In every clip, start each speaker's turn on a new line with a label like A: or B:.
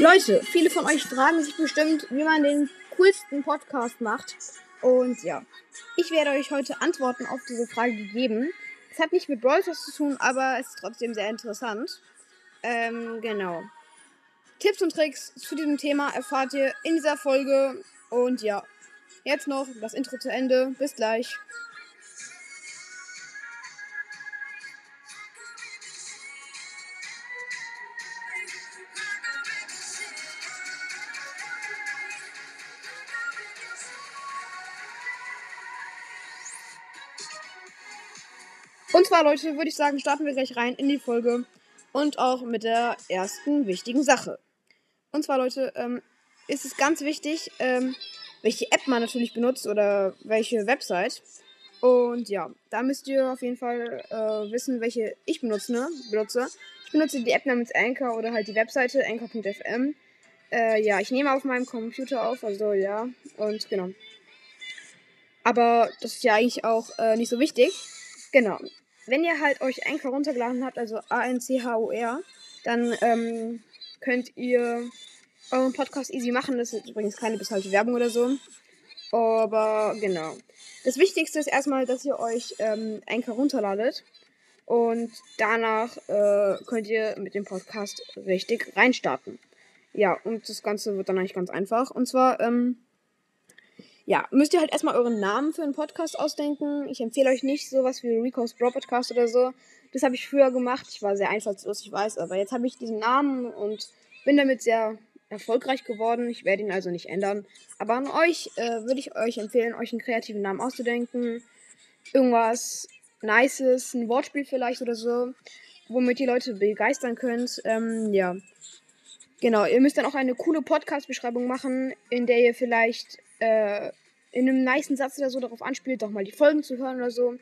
A: Leute, viele von euch fragen sich bestimmt, wie man den coolsten Podcast macht. Und ja, ich werde euch heute Antworten auf diese Frage geben. Es hat nicht mit Brawl zu tun, aber es ist trotzdem sehr interessant. Ähm, genau. Tipps und Tricks zu diesem Thema erfahrt ihr in dieser Folge. Und ja, jetzt noch das Intro zu Ende. Bis gleich. Und zwar, Leute, würde ich sagen, starten wir gleich rein in die Folge und auch mit der ersten wichtigen Sache. Und zwar, Leute, ähm, ist es ganz wichtig, ähm, welche App man natürlich benutzt oder welche Website. Und ja, da müsst ihr auf jeden Fall äh, wissen, welche ich benutze, ne? benutze. Ich benutze die App namens Anchor oder halt die Webseite anchor.fm. Äh, ja, ich nehme auf meinem Computer auf, also ja, und genau. Aber das ist ja eigentlich auch äh, nicht so wichtig. Genau wenn ihr halt euch Anchor runtergeladen habt, also A-N-C-H-O-R, dann ähm, könnt ihr euren Podcast easy machen. Das ist übrigens keine bezahlte Werbung oder so. Aber genau. Das Wichtigste ist erstmal, dass ihr euch ähm, Anchor runterladet. Und danach äh, könnt ihr mit dem Podcast richtig reinstarten. Ja, und das Ganze wird dann eigentlich ganz einfach. Und zwar, ähm, ja, müsst ihr halt erstmal euren Namen für einen Podcast ausdenken. Ich empfehle euch nicht sowas wie Rico's Bro Podcast oder so. Das habe ich früher gemacht. Ich war sehr einfallslos, ich weiß, aber jetzt habe ich diesen Namen und bin damit sehr erfolgreich geworden. Ich werde ihn also nicht ändern. Aber an euch äh, würde ich euch empfehlen, euch einen kreativen Namen auszudenken. Irgendwas Nices, ein Wortspiel vielleicht oder so, womit ihr Leute begeistern könnt. Ähm, ja. Genau, ihr müsst dann auch eine coole Podcast-Beschreibung machen, in der ihr vielleicht äh, in einem niceen Satz oder so darauf anspielt, doch mal die Folgen zu hören oder so.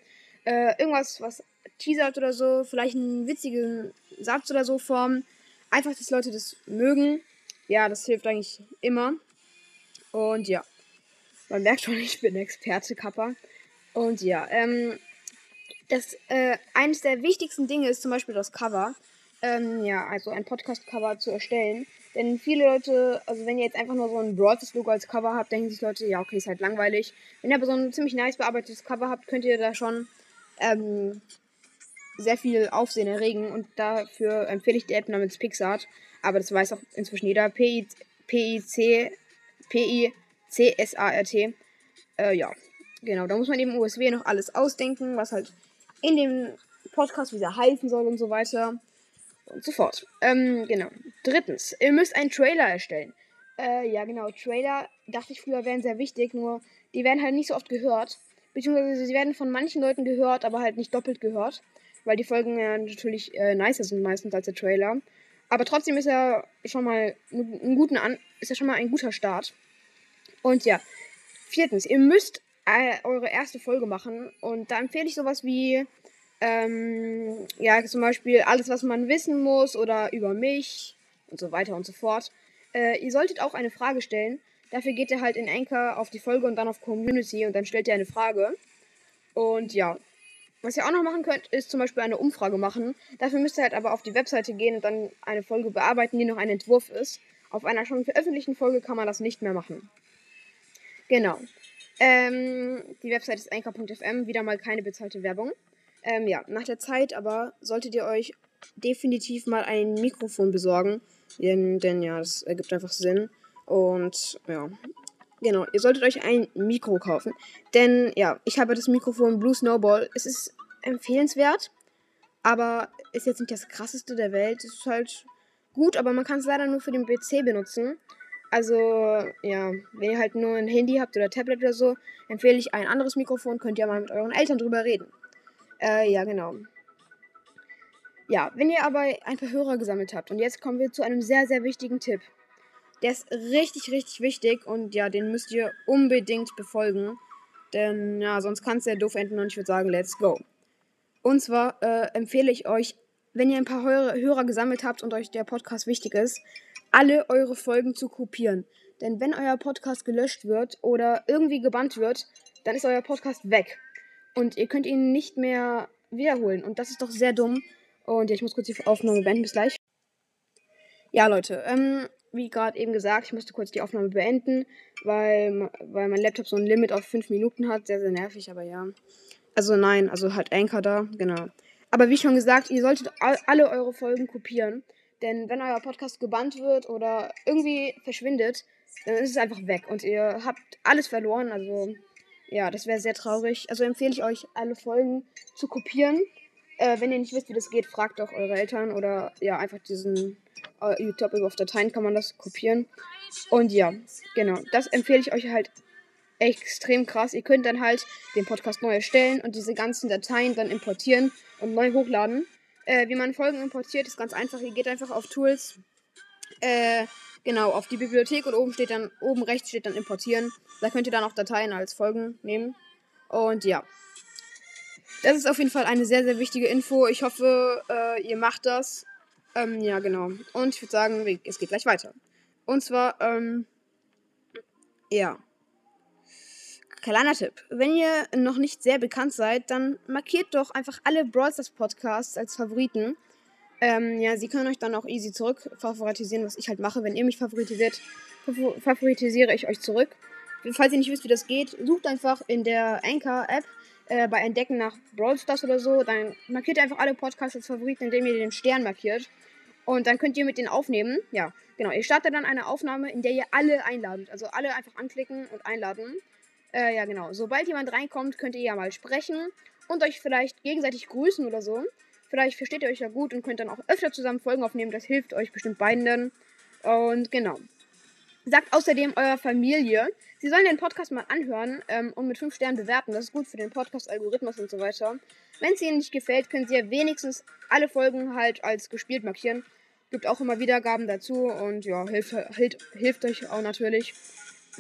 A: Äh, irgendwas, was teasert oder so, vielleicht einen witzigen Satz oder so formen. Einfach, dass Leute das mögen. Ja, das hilft eigentlich immer. Und ja, man merkt schon, ich bin Experte, Kappa. Und ja, ähm, das, äh, eines der wichtigsten Dinge ist zum Beispiel das Cover. Ähm, ja, also ein Podcast-Cover zu erstellen. Denn viele Leute, also wenn ihr jetzt einfach nur so ein broades Logo als Cover habt, denken sich Leute, ja, okay, ist halt langweilig. Wenn ihr aber so ein ziemlich nice bearbeitetes Cover habt, könnt ihr da schon ähm, sehr viel Aufsehen erregen. Und dafür empfehle ich die App namens Pixart. Aber das weiß auch inzwischen jeder. P-I-C, P-I-C-S-A-R-T. Äh, ja, genau. Da muss man eben USW noch alles ausdenken, was halt in dem Podcast wieder heißen soll und so weiter und so fort. Ähm, genau. Drittens, ihr müsst einen Trailer erstellen. Äh, ja, genau. Trailer, dachte ich früher, wären sehr wichtig, nur die werden halt nicht so oft gehört. Beziehungsweise sie werden von manchen Leuten gehört, aber halt nicht doppelt gehört. Weil die Folgen ja natürlich äh, nicer sind meistens als der Trailer. Aber trotzdem ist er schon mal ein, guten An ist er schon mal ein guter Start. Und ja. Viertens, ihr müsst äh, eure erste Folge machen. Und da empfehle ich sowas wie ähm, ja, zum Beispiel alles, was man wissen muss oder über mich und so weiter und so fort. Äh, ihr solltet auch eine Frage stellen. Dafür geht ihr halt in Anchor auf die Folge und dann auf Community und dann stellt ihr eine Frage. Und ja, was ihr auch noch machen könnt, ist zum Beispiel eine Umfrage machen. Dafür müsst ihr halt aber auf die Webseite gehen und dann eine Folge bearbeiten, die noch ein Entwurf ist. Auf einer schon veröffentlichten Folge kann man das nicht mehr machen. Genau. Ähm, die Webseite ist anchor.fm, wieder mal keine bezahlte Werbung. Ähm, ja, nach der Zeit aber solltet ihr euch definitiv mal ein Mikrofon besorgen. Denn, denn ja, das ergibt einfach Sinn. Und ja, genau, ihr solltet euch ein Mikro kaufen. Denn ja, ich habe das Mikrofon Blue Snowball. Es ist empfehlenswert, aber ist jetzt nicht das krasseste der Welt. Es ist halt gut, aber man kann es leider nur für den PC benutzen. Also, ja, wenn ihr halt nur ein Handy habt oder Tablet oder so, empfehle ich ein anderes Mikrofon, könnt ihr mal mit euren Eltern drüber reden. Äh, ja, genau. Ja, wenn ihr aber ein paar Hörer gesammelt habt und jetzt kommen wir zu einem sehr, sehr wichtigen Tipp. Der ist richtig, richtig wichtig und ja, den müsst ihr unbedingt befolgen. Denn ja, sonst kann es ja doof enden und ich würde sagen, let's go. Und zwar äh, empfehle ich euch, wenn ihr ein paar Hörer gesammelt habt und euch der Podcast wichtig ist, alle eure Folgen zu kopieren. Denn wenn euer Podcast gelöscht wird oder irgendwie gebannt wird, dann ist euer Podcast weg. Und ihr könnt ihn nicht mehr wiederholen. Und das ist doch sehr dumm. Und ja, ich muss kurz die Aufnahme beenden. Bis gleich. Ja, Leute. Ähm, wie gerade eben gesagt, ich musste kurz die Aufnahme beenden, weil, weil mein Laptop so ein Limit auf 5 Minuten hat. Sehr, sehr nervig, aber ja. Also nein, also halt Anchor da, genau. Aber wie schon gesagt, ihr solltet alle eure Folgen kopieren. Denn wenn euer Podcast gebannt wird oder irgendwie verschwindet, dann ist es einfach weg und ihr habt alles verloren. Also ja, das wäre sehr traurig. Also empfehle ich euch, alle Folgen zu kopieren. Äh, wenn ihr nicht wisst, wie das geht, fragt doch eure Eltern oder ja, einfach diesen äh, YouTube auf Dateien kann man das kopieren. Und ja, genau, das empfehle ich euch halt extrem krass. Ihr könnt dann halt den Podcast neu erstellen und diese ganzen Dateien dann importieren und neu hochladen. Äh, wie man Folgen importiert, ist ganz einfach. Ihr geht einfach auf Tools, äh, genau, auf die Bibliothek und oben steht dann, oben rechts steht dann importieren. Da könnt ihr dann auch Dateien als Folgen nehmen. Und ja. Das ist auf jeden Fall eine sehr, sehr wichtige Info. Ich hoffe, äh, ihr macht das. Ähm, ja, genau. Und ich würde sagen, es geht gleich weiter. Und zwar, ähm, ja. Kleiner Tipp. Wenn ihr noch nicht sehr bekannt seid, dann markiert doch einfach alle Brawl Stars Podcasts als Favoriten. Ähm, ja, sie können euch dann auch easy zurück favoritisieren, was ich halt mache. Wenn ihr mich favoritisiert, favoritisiere ich euch zurück. Falls ihr nicht wisst, wie das geht, sucht einfach in der Anchor-App äh, bei Entdecken nach Brawl Stars oder so. Dann markiert ihr einfach alle Podcasts als Favoriten, indem ihr den Stern markiert. Und dann könnt ihr mit denen aufnehmen. Ja, genau. Ihr startet dann eine Aufnahme, in der ihr alle einladet. Also alle einfach anklicken und einladen. Äh, ja, genau. Sobald jemand reinkommt, könnt ihr ja mal sprechen und euch vielleicht gegenseitig grüßen oder so. Vielleicht versteht ihr euch ja gut und könnt dann auch öfter zusammen Folgen aufnehmen. Das hilft euch bestimmt beiden dann. Und genau. Sagt außerdem eurer Familie, sie sollen den Podcast mal anhören ähm, und mit 5 Sternen bewerten. Das ist gut für den Podcast-Algorithmus und so weiter. Wenn es ihnen nicht gefällt, können sie ja wenigstens alle Folgen halt als gespielt markieren. Gibt auch immer Wiedergaben dazu und ja, hilft, hilft, hilft euch auch natürlich.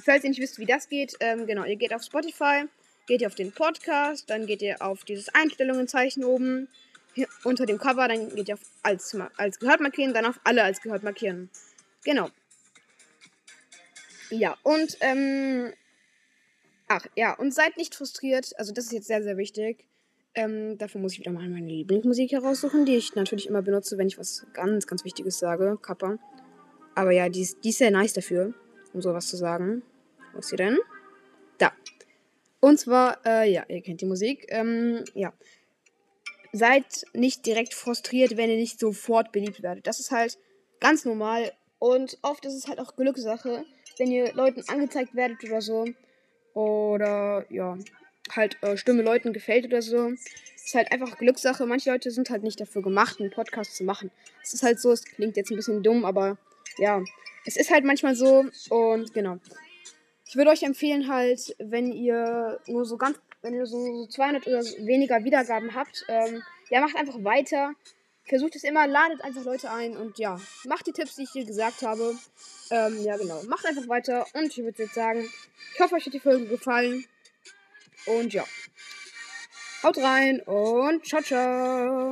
A: Falls ihr nicht wisst, wie das geht, ähm, genau, ihr geht auf Spotify, geht ihr auf den Podcast, dann geht ihr auf dieses Einstellungenzeichen oben unter dem Cover, dann geht ihr auf als, als gehört markieren, dann auf alle als gehört markieren. Genau. Ja, und, ähm, ach, ja, und seid nicht frustriert, also das ist jetzt sehr, sehr wichtig. Ähm, dafür muss ich wieder mal meine Lieblingsmusik heraussuchen, die ich natürlich immer benutze, wenn ich was ganz, ganz Wichtiges sage, Kappa. Aber ja, die ist, die ist sehr nice dafür um sowas zu sagen. Wo ist sie denn? Da. Und zwar, äh, ja, ihr kennt die Musik. Ähm, ja. Seid nicht direkt frustriert, wenn ihr nicht sofort beliebt werdet. Das ist halt ganz normal. Und oft ist es halt auch Glückssache, wenn ihr Leuten angezeigt werdet oder so. Oder, ja, halt äh, Stimme Leuten gefällt oder so. Ist halt einfach Glückssache. Manche Leute sind halt nicht dafür gemacht, einen Podcast zu machen. Es ist halt so, es klingt jetzt ein bisschen dumm, aber ja, es ist halt manchmal so und genau. Ich würde euch empfehlen halt, wenn ihr nur so ganz, wenn ihr so 200 oder weniger Wiedergaben habt, ähm, ja, macht einfach weiter. Versucht es immer, ladet einfach Leute ein und ja, macht die Tipps, die ich hier gesagt habe. Ähm, ja, genau. Macht einfach weiter und ich würde jetzt sagen, ich hoffe, euch hat die Folge gefallen. Und ja. Haut rein und ciao, ciao.